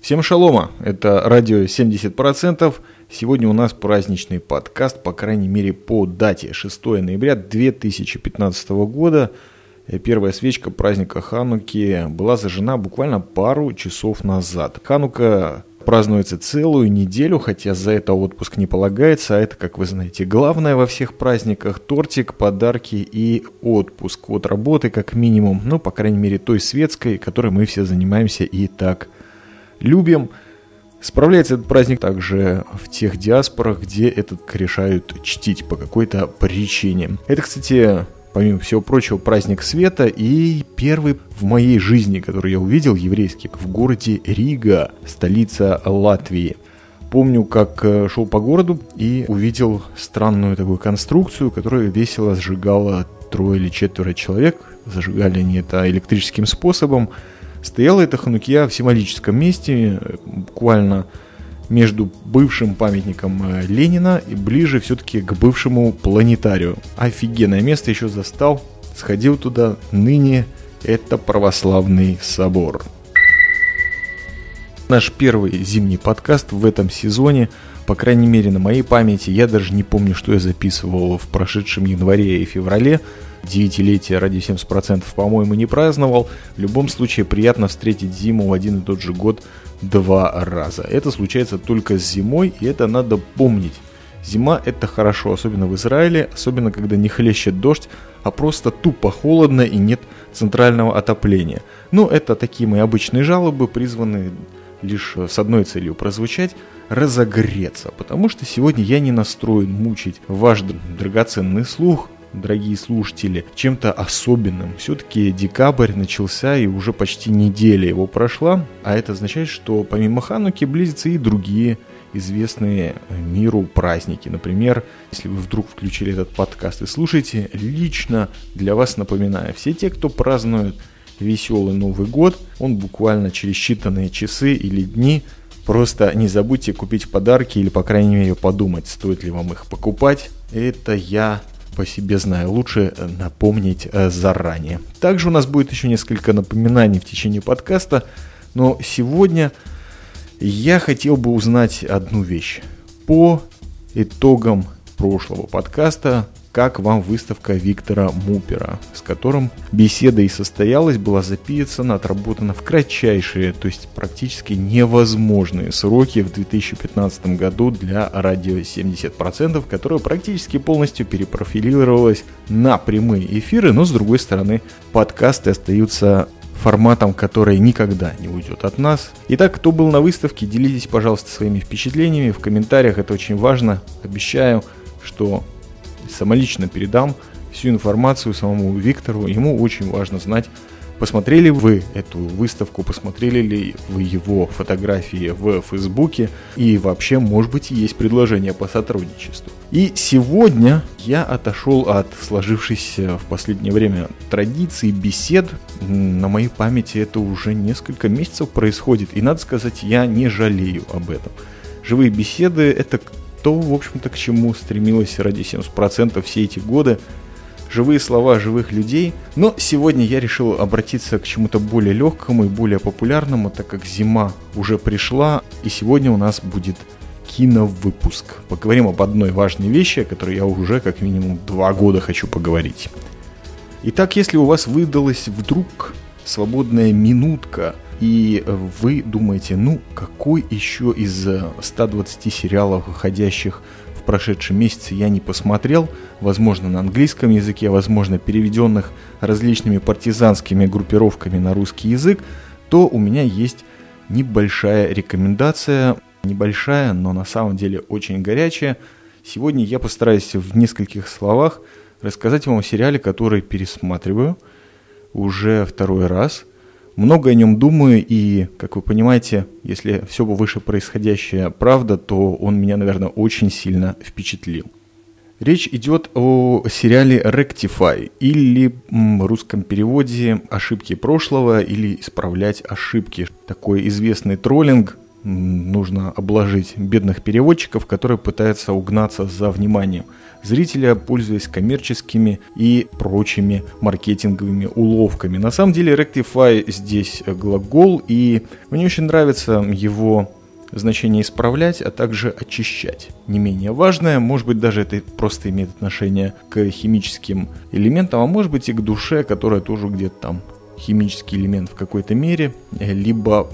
Всем шалома, это радио 70%. Сегодня у нас праздничный подкаст, по крайней мере по дате 6 ноября 2015 года. Первая свечка праздника Хануки была зажжена буквально пару часов назад. Ханука празднуется целую неделю, хотя за это отпуск не полагается, а это, как вы знаете, главное во всех праздниках – тортик, подарки и отпуск от работы как минимум, ну, по крайней мере, той светской, которой мы все занимаемся и так любим. Справляется этот праздник также в тех диаспорах, где этот решают чтить по какой-то причине. Это, кстати, помимо всего прочего, праздник света и первый в моей жизни, который я увидел, еврейский, в городе Рига, столица Латвии. Помню, как э, шел по городу и увидел странную такую конструкцию, которая весело сжигала трое или четверо человек. Зажигали они это электрическим способом. Стояла эта ханукия в символическом месте, э, буквально между бывшим памятником э, Ленина и ближе все-таки к бывшему планетарию. Офигенное место еще застал, сходил туда, ныне это православный собор. Наш первый зимний подкаст в этом сезоне, по крайней мере на моей памяти, я даже не помню, что я записывал в прошедшем январе и феврале, девятилетие ради 70% по-моему не праздновал. В любом случае приятно встретить зиму в один и тот же год два раза. Это случается только зимой, и это надо помнить. Зима это хорошо, особенно в Израиле, особенно когда не хлещет дождь, а просто тупо холодно и нет центрального отопления. Ну, это такие мои обычные жалобы, призванные лишь с одной целью прозвучать – разогреться. Потому что сегодня я не настроен мучить ваш драгоценный слух дорогие слушатели, чем-то особенным. Все-таки декабрь начался и уже почти неделя его прошла, а это означает, что помимо Хануки близятся и другие известные миру праздники. Например, если вы вдруг включили этот подкаст и слушаете, лично для вас напоминаю, все те, кто празднует веселый Новый год, он буквально через считанные часы или дни Просто не забудьте купить подарки или, по крайней мере, подумать, стоит ли вам их покупать. Это я по себе знаю, лучше э, напомнить э, заранее. Также у нас будет еще несколько напоминаний в течение подкаста, но сегодня я хотел бы узнать одну вещь. По итогам прошлого подкаста как вам выставка Виктора Мупера, с которым беседа и состоялась, была записана, отработана в кратчайшие, то есть практически невозможные сроки в 2015 году для радио 70%, которое практически полностью перепрофилировалось на прямые эфиры, но с другой стороны подкасты остаются форматом, который никогда не уйдет от нас. Итак, кто был на выставке, делитесь, пожалуйста, своими впечатлениями в комментариях, это очень важно. Обещаю, что самолично передам всю информацию самому Виктору. Ему очень важно знать, посмотрели вы эту выставку, посмотрели ли вы его фотографии в Фейсбуке и вообще, может быть, есть предложение по сотрудничеству. И сегодня я отошел от сложившейся в последнее время традиции бесед. На моей памяти это уже несколько месяцев происходит, и надо сказать, я не жалею об этом. Живые беседы это то, в общем-то, к чему стремилась ради 70% все эти годы. Живые слова живых людей. Но сегодня я решил обратиться к чему-то более легкому и более популярному, так как зима уже пришла, и сегодня у нас будет киновыпуск. Поговорим об одной важной вещи, о которой я уже как минимум два года хочу поговорить. Итак, если у вас выдалась вдруг свободная минутка – и вы думаете, ну какой еще из 120 сериалов, выходящих в прошедшем месяце, я не посмотрел, возможно на английском языке, возможно переведенных различными партизанскими группировками на русский язык, то у меня есть небольшая рекомендация, небольшая, но на самом деле очень горячая. Сегодня я постараюсь в нескольких словах рассказать вам о сериале, который пересматриваю уже второй раз – много о нем думаю, и, как вы понимаете, если все бы выше происходящее правда, то он меня, наверное, очень сильно впечатлил. Речь идет о сериале Rectify или в русском переводе «Ошибки прошлого» или «Исправлять ошибки». Такой известный троллинг, нужно обложить бедных переводчиков, которые пытаются угнаться за вниманием зрителя, пользуясь коммерческими и прочими маркетинговыми уловками. На самом деле Rectify здесь глагол, и мне очень нравится его значение исправлять, а также очищать. Не менее важное, может быть даже это просто имеет отношение к химическим элементам, а может быть и к душе, которая тоже где-то там химический элемент в какой-то мере, либо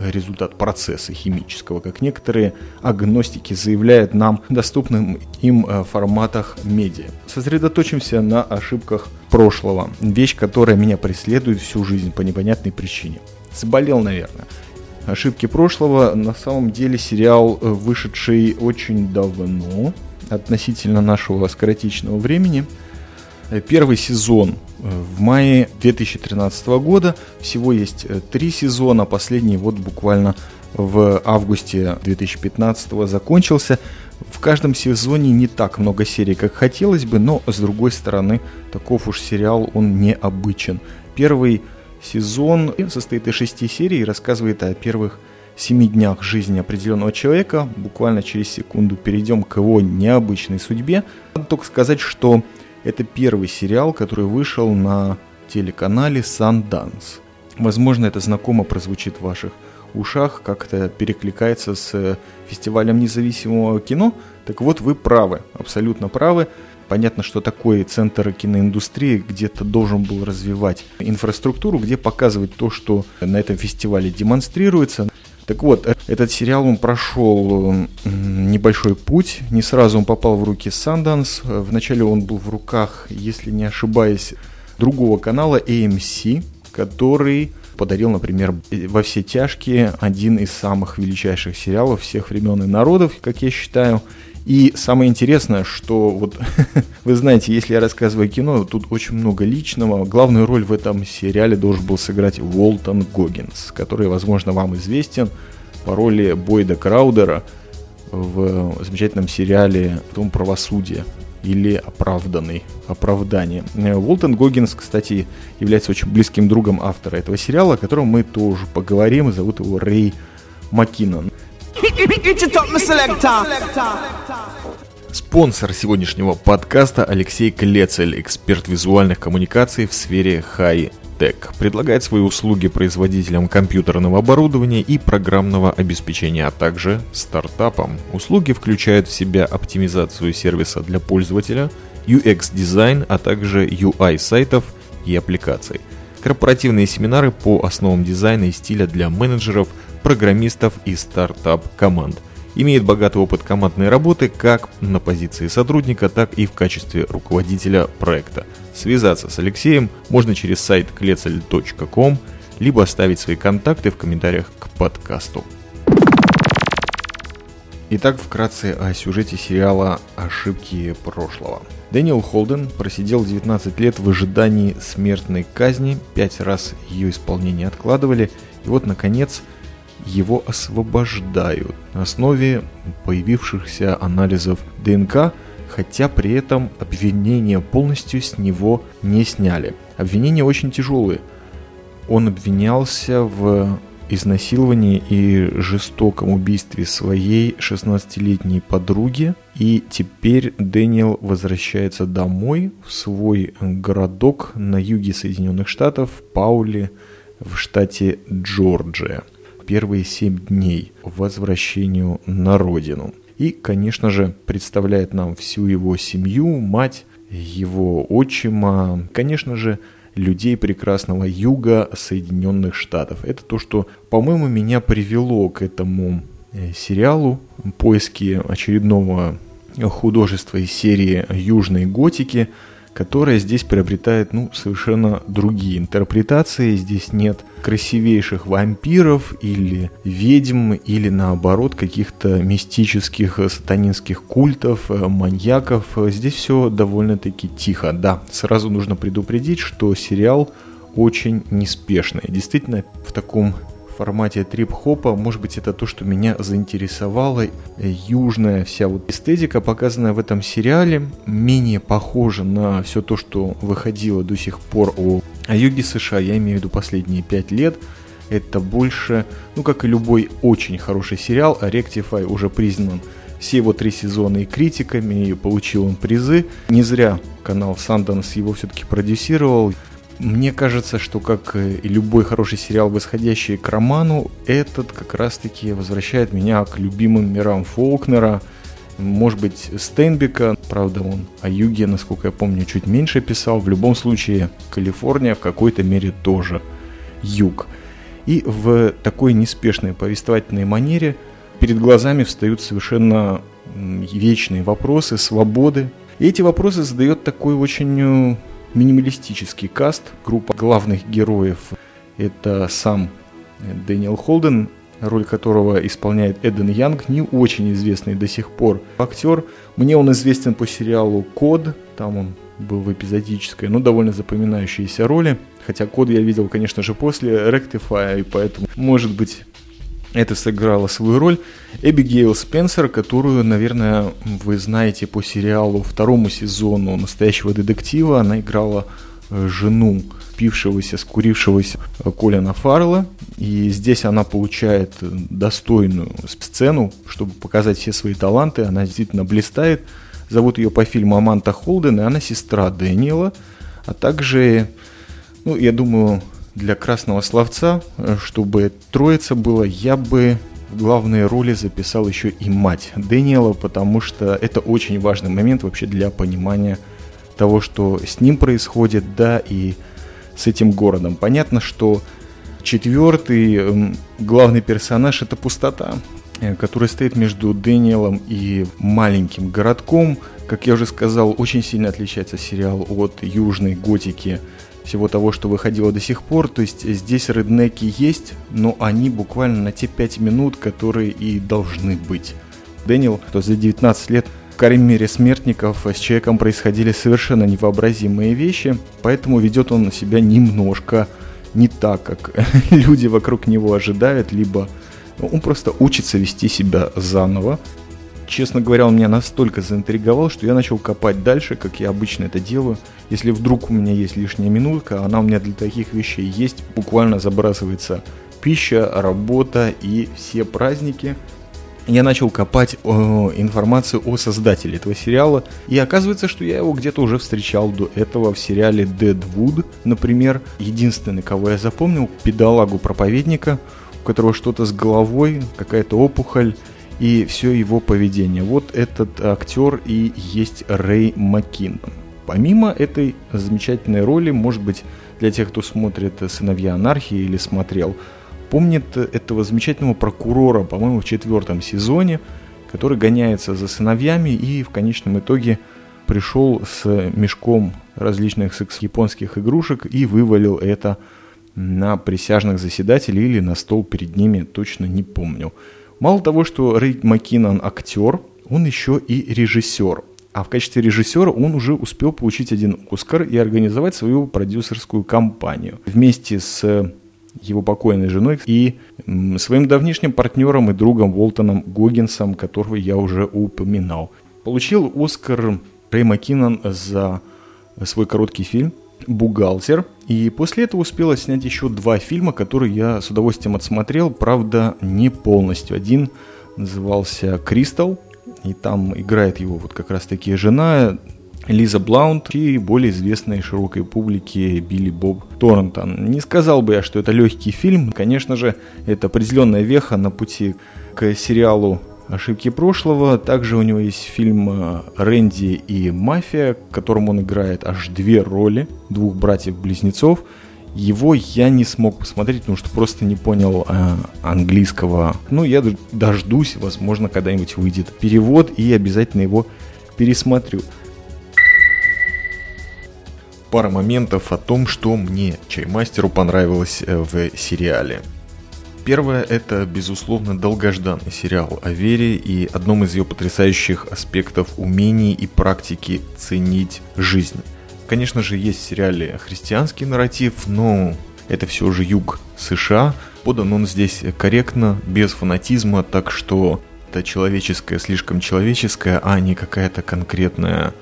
результат процесса химического, как некоторые агностики заявляют нам доступным им э, форматах медиа. Сосредоточимся на ошибках прошлого. Вещь, которая меня преследует всю жизнь по непонятной причине. Заболел, наверное. Ошибки прошлого на самом деле сериал, э, вышедший очень давно, относительно нашего скоротечного времени. Э, первый сезон в мае 2013 года. Всего есть три сезона, последний вот буквально в августе 2015 закончился. В каждом сезоне не так много серий, как хотелось бы, но с другой стороны, таков уж сериал, он необычен. Первый сезон состоит из шести серий и рассказывает о первых семи днях жизни определенного человека. Буквально через секунду перейдем к его необычной судьбе. Надо только сказать, что это первый сериал, который вышел на телеканале Sundance. Возможно, это знакомо прозвучит в ваших ушах, как-то перекликается с фестивалем независимого кино. Так вот, вы правы, абсолютно правы. Понятно, что такой центр киноиндустрии где-то должен был развивать инфраструктуру, где показывать то, что на этом фестивале демонстрируется. Так вот, этот сериал он прошел небольшой путь, не сразу он попал в руки Sundance. Вначале он был в руках, если не ошибаюсь, другого канала AMC, который подарил, например, во все тяжкие один из самых величайших сериалов всех времен и народов, как я считаю. И самое интересное, что вот вы знаете, если я рассказываю кино, тут очень много личного. Главную роль в этом сериале должен был сыграть Уолтон Гоггинс, который, возможно, вам известен по роли Бойда Краудера в замечательном сериале «Том правосудие» или «Оправданный», «Оправдание». Уолтон Гоггинс, кстати, является очень близким другом автора этого сериала, о котором мы тоже поговорим. Зовут его Рэй Маккинон. Спонсор сегодняшнего подкаста Алексей Клецель, эксперт визуальных коммуникаций в сфере хай-тек. Предлагает свои услуги производителям компьютерного оборудования и программного обеспечения, а также стартапам. Услуги включают в себя оптимизацию сервиса для пользователя, UX-дизайн, а также UI сайтов и аппликаций. Корпоративные семинары по основам дизайна и стиля для менеджеров – программистов и стартап-команд. Имеет богатый опыт командной работы как на позиции сотрудника, так и в качестве руководителя проекта. Связаться с Алексеем можно через сайт kletzel.com, либо оставить свои контакты в комментариях к подкасту. Итак, вкратце о сюжете сериала «Ошибки прошлого». Дэниел Холден просидел 19 лет в ожидании смертной казни, пять раз ее исполнение откладывали, и вот, наконец, его освобождают на основе появившихся анализов ДНК, хотя при этом обвинения полностью с него не сняли. Обвинения очень тяжелые. Он обвинялся в изнасиловании и жестоком убийстве своей 16-летней подруги. И теперь Дэниел возвращается домой в свой городок на юге Соединенных Штатов, Паули, в штате Джорджия первые семь дней возвращению на родину. И, конечно же, представляет нам всю его семью, мать, его отчима, конечно же, людей прекрасного юга Соединенных Штатов. Это то, что, по-моему, меня привело к этому э, сериалу поиски очередного художества из серии южной готики – которая здесь приобретает ну, совершенно другие интерпретации. Здесь нет красивейших вампиров или ведьм, или наоборот каких-то мистических сатанинских культов, э, маньяков. Здесь все довольно-таки тихо. Да, сразу нужно предупредить, что сериал очень неспешный. Действительно, в таком формате трип-хопа. Может быть, это то, что меня заинтересовало. Южная вся вот эстетика, показанная в этом сериале, менее похожа на все то, что выходило до сих пор о, о юге США. Я имею в виду последние пять лет. Это больше, ну как и любой очень хороший сериал, а Rectify уже признан все его три сезона и критиками, и получил он призы. Не зря канал Sundance его все-таки продюсировал. Мне кажется, что как и любой хороший сериал, восходящий к роману, этот как раз-таки возвращает меня к любимым мирам Фолкнера, может быть, Стейнбека, правда, он о юге, насколько я помню, чуть меньше писал. В любом случае, Калифорния в какой-то мере тоже юг. И в такой неспешной повествовательной манере перед глазами встают совершенно вечные вопросы свободы. И эти вопросы задает такой очень э, минималистический каст. Группа главных героев – это сам Дэниел Холден, роль которого исполняет Эден Янг, не очень известный до сих пор актер. Мне он известен по сериалу «Код», там он был в эпизодической, но довольно запоминающейся роли. Хотя код я видел, конечно же, после Rectify, и поэтому, может быть, это сыграло свою роль. Эбигейл Спенсер, которую, наверное, вы знаете по сериалу второму сезону «Настоящего детектива», она играла э, жену пившегося, скурившегося Колина Фаррелла. И здесь она получает достойную сцену, чтобы показать все свои таланты. Она действительно блистает. Зовут ее по фильму Аманта Холден, и она сестра Дэниела. А также, ну, я думаю, для красного словца, чтобы троица было, я бы главные роли записал еще и мать Дэниела, потому что это очень важный момент вообще для понимания того, что с ним происходит, да, и с этим городом. Понятно, что четвертый эм, главный персонаж это пустота, э, которая стоит между Дэниелом и маленьким городком. Как я уже сказал, очень сильно отличается сериал от южной готики всего того, что выходило до сих пор. То есть здесь реднеки есть, но они буквально на те 5 минут, которые и должны быть. Дэниел, то за 19 лет в карьере смертников с человеком происходили совершенно невообразимые вещи, поэтому ведет он себя немножко не так, как люди вокруг него ожидают, либо он просто учится вести себя заново. Честно говоря, он меня настолько заинтриговал, что я начал копать дальше, как я обычно это делаю. Если вдруг у меня есть лишняя минутка, она у меня для таких вещей есть, буквально забрасывается пища, работа и все праздники – я начал копать э, информацию о создателе этого сериала, и оказывается, что я его где-то уже встречал до этого в сериале Deadwood, например. Единственный, кого я запомнил, педалагу проповедника, у которого что-то с головой, какая-то опухоль, и все его поведение. Вот этот актер и есть Рэй Маккинон. Помимо этой замечательной роли, может быть, для тех, кто смотрит «Сыновья анархии» или смотрел, помнит этого замечательного прокурора, по-моему, в четвертом сезоне, который гоняется за сыновьями и в конечном итоге пришел с мешком различных японских игрушек и вывалил это на присяжных заседателей или на стол перед ними, точно не помню. Мало того, что Рэй Маккинон актер, он еще и режиссер. А в качестве режиссера он уже успел получить один Оскар и организовать свою продюсерскую компанию. Вместе с его покойной женой и своим давнишним партнером и другом Волтоном Гоггинсом, которого я уже упоминал. Получил Оскар Рэй Маккинон за свой короткий фильм «Бухгалтер». И после этого успела снять еще два фильма, которые я с удовольствием отсмотрел, правда, не полностью. Один назывался «Кристалл», и там играет его вот как раз таки жена, Лиза Блаунд и более известной широкой публике Билли Боб Торрентон. Не сказал бы я, что это легкий фильм. Конечно же, это определенная веха на пути к сериалу «Ошибки прошлого». Также у него есть фильм э, «Рэнди и мафия», в котором он играет аж две роли двух братьев-близнецов. Его я не смог посмотреть, потому что просто не понял э, английского. Ну, я дождусь, возможно, когда-нибудь выйдет перевод и обязательно его пересмотрю пара моментов о том, что мне, чаймастеру, понравилось э, в сериале. Первое – это, безусловно, долгожданный сериал о вере и одном из ее потрясающих аспектов умений и практики ценить жизнь. Конечно же, есть в сериале христианский нарратив, но это все же юг США. Подан он здесь корректно, без фанатизма, так что это человеческое слишком человеческое, а не какая-то конкретная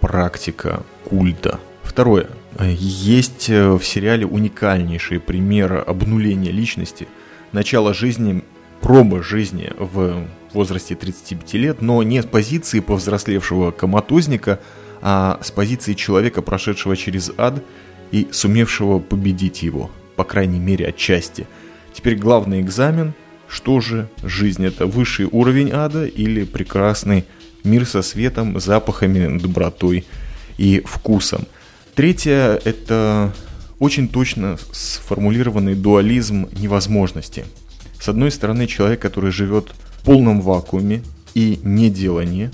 практика культа. Второе. Есть э, в сериале уникальнейший пример обнуления личности, начало жизни, проба жизни в возрасте 35 лет, но не с позиции повзрослевшего коматозника, а с позиции человека, прошедшего через ад и сумевшего победить его, по крайней мере отчасти. Теперь главный экзамен, что же жизнь, это высший уровень ада или прекрасный мир со светом, запахами, добротой и вкусом. Третье – это очень точно сформулированный дуализм невозможности. С одной стороны, человек, который живет в полном вакууме и неделании,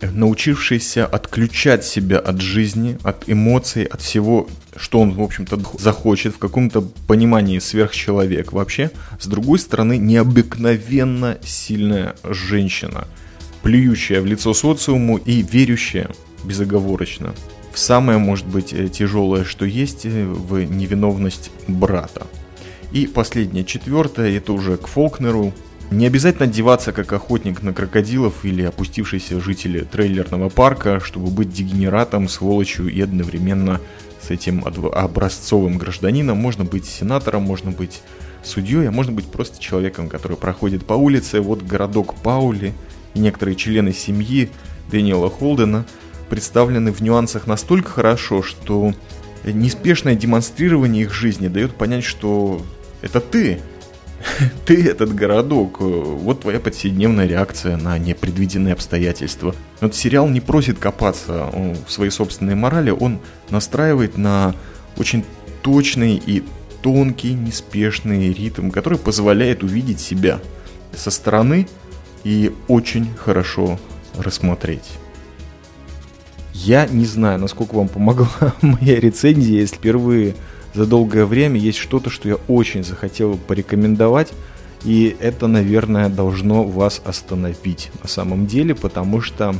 научившийся отключать себя от жизни, от эмоций, от всего, что он, в общем-то, захочет, в каком-то понимании сверхчеловек вообще. С другой стороны, необыкновенно сильная женщина – плюющая в лицо социуму и верящая безоговорочно самое, может быть, э, тяжелое, что есть, э, в невиновность брата. И последнее, четвертое, это уже к Фолкнеру. Не обязательно одеваться как охотник на крокодилов или опустившиеся жители трейлерного парка, чтобы быть дегенератом, сволочью и одновременно с этим образцовым гражданином. Можно быть сенатором, можно быть судьей, а можно быть просто человеком, который проходит по улице. Вот городок Паули – и некоторые члены семьи Дэниела Холдена представлены в нюансах настолько хорошо, что неспешное демонстрирование их жизни дает понять, что это ты, ты этот городок, вот твоя повседневная реакция на непредвиденные обстоятельства. Вот сериал не просит копаться в своей собственной морали, он настраивает на очень точный и тонкий, неспешный ритм, который позволяет увидеть себя со стороны – и очень хорошо рассмотреть. Я не знаю, насколько вам помогла моя рецензия, если впервые за долгое время есть что-то, что я очень захотел порекомендовать, и это, наверное, должно вас остановить на самом деле, потому что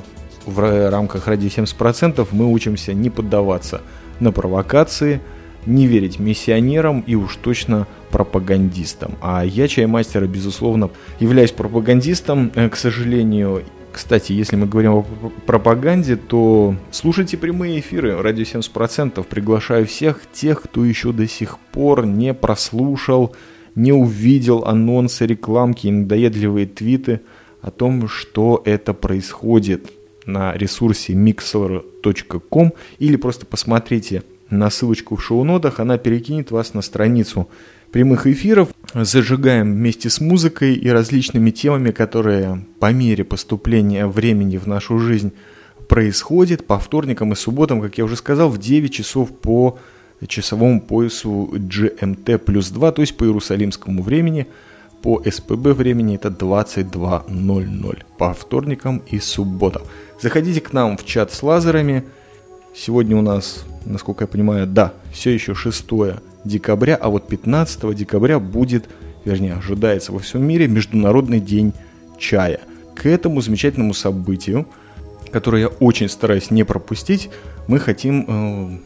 в рамках «Ради 70%» мы учимся не поддаваться на провокации – не верить миссионерам и уж точно пропагандистам. А я, чаймастер, безусловно, являюсь пропагандистом, э, к сожалению. Кстати, если мы говорим о пропаганде, то слушайте прямые эфиры. «Радио 70%». Приглашаю всех тех, кто еще до сих пор не прослушал, не увидел анонсы, рекламки и надоедливые твиты о том, что это происходит на ресурсе mixler.com или просто посмотрите на ссылочку в шоу-нотах, она перекинет вас на страницу прямых эфиров. Зажигаем вместе с музыкой и различными темами, которые по мере поступления времени в нашу жизнь происходит по вторникам и субботам, как я уже сказал, в 9 часов по часовому поясу GMT плюс 2, то есть по иерусалимскому времени, по СПБ времени это 22.00 по вторникам и субботам. Заходите к нам в чат с лазерами. Сегодня у нас насколько я понимаю, да, все еще 6 декабря, а вот 15 декабря будет, вернее, ожидается во всем мире Международный день чая. К этому замечательному событию, которое я очень стараюсь не пропустить, мы хотим э,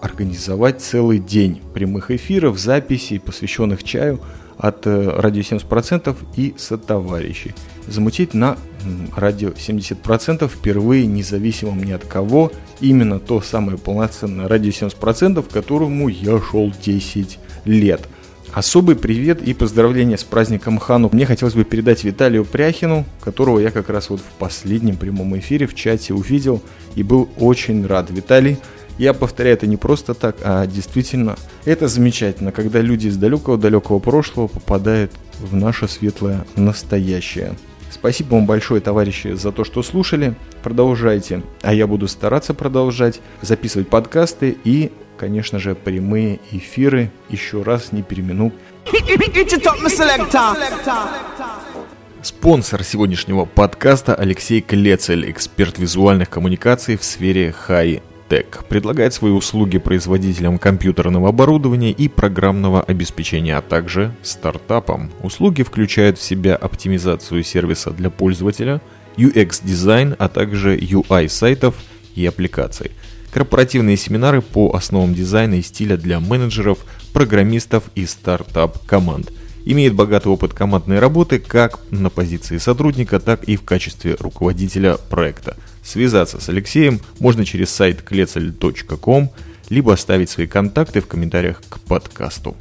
организовать целый день прямых эфиров, записей, посвященных чаю от э, радио 70% и сотоварищей. Замутить на радио 70% впервые независимым ни от кого, именно то самое полноценное радио 70%, к которому я шел 10 лет. Особый привет и поздравления с праздником Хану мне хотелось бы передать Виталию Пряхину, которого я как раз вот в последнем прямом эфире в чате увидел и был очень рад. Виталий, я повторяю, это не просто так, а действительно это замечательно, когда люди из далекого-далекого прошлого попадают в наше светлое настоящее. Спасибо вам большое, товарищи, за то, что слушали. Продолжайте, а я буду стараться продолжать записывать подкасты и, конечно же, прямые эфиры. Еще раз не перемину. Спонсор сегодняшнего подкаста Алексей Клецель, эксперт визуальных коммуникаций в сфере high tech предлагает свои услуги производителям компьютерного оборудования и программного обеспечения, а также стартапам. Услуги включают в себя оптимизацию сервиса для пользователя, UX-дизайн, а также UI сайтов и аппликаций. Корпоративные семинары по основам дизайна и стиля для менеджеров, программистов и стартап-команд. Имеет богатый опыт командной работы как на позиции сотрудника, так и в качестве руководителя проекта – Связаться с Алексеем можно через сайт kletzelь.com, либо оставить свои контакты в комментариях к подкасту.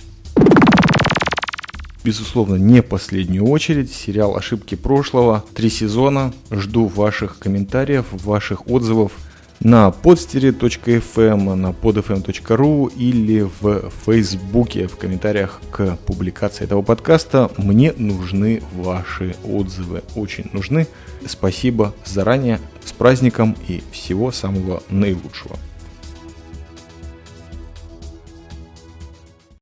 Безусловно, не последнюю очередь. Сериал «Ошибки прошлого». Три сезона. Жду ваших комментариев, ваших отзывов на podster.fm, на podfm.ru или в Фейсбуке в комментариях к публикации этого подкаста. Мне нужны ваши отзывы, очень нужны. Спасибо заранее, с праздником и всего самого наилучшего.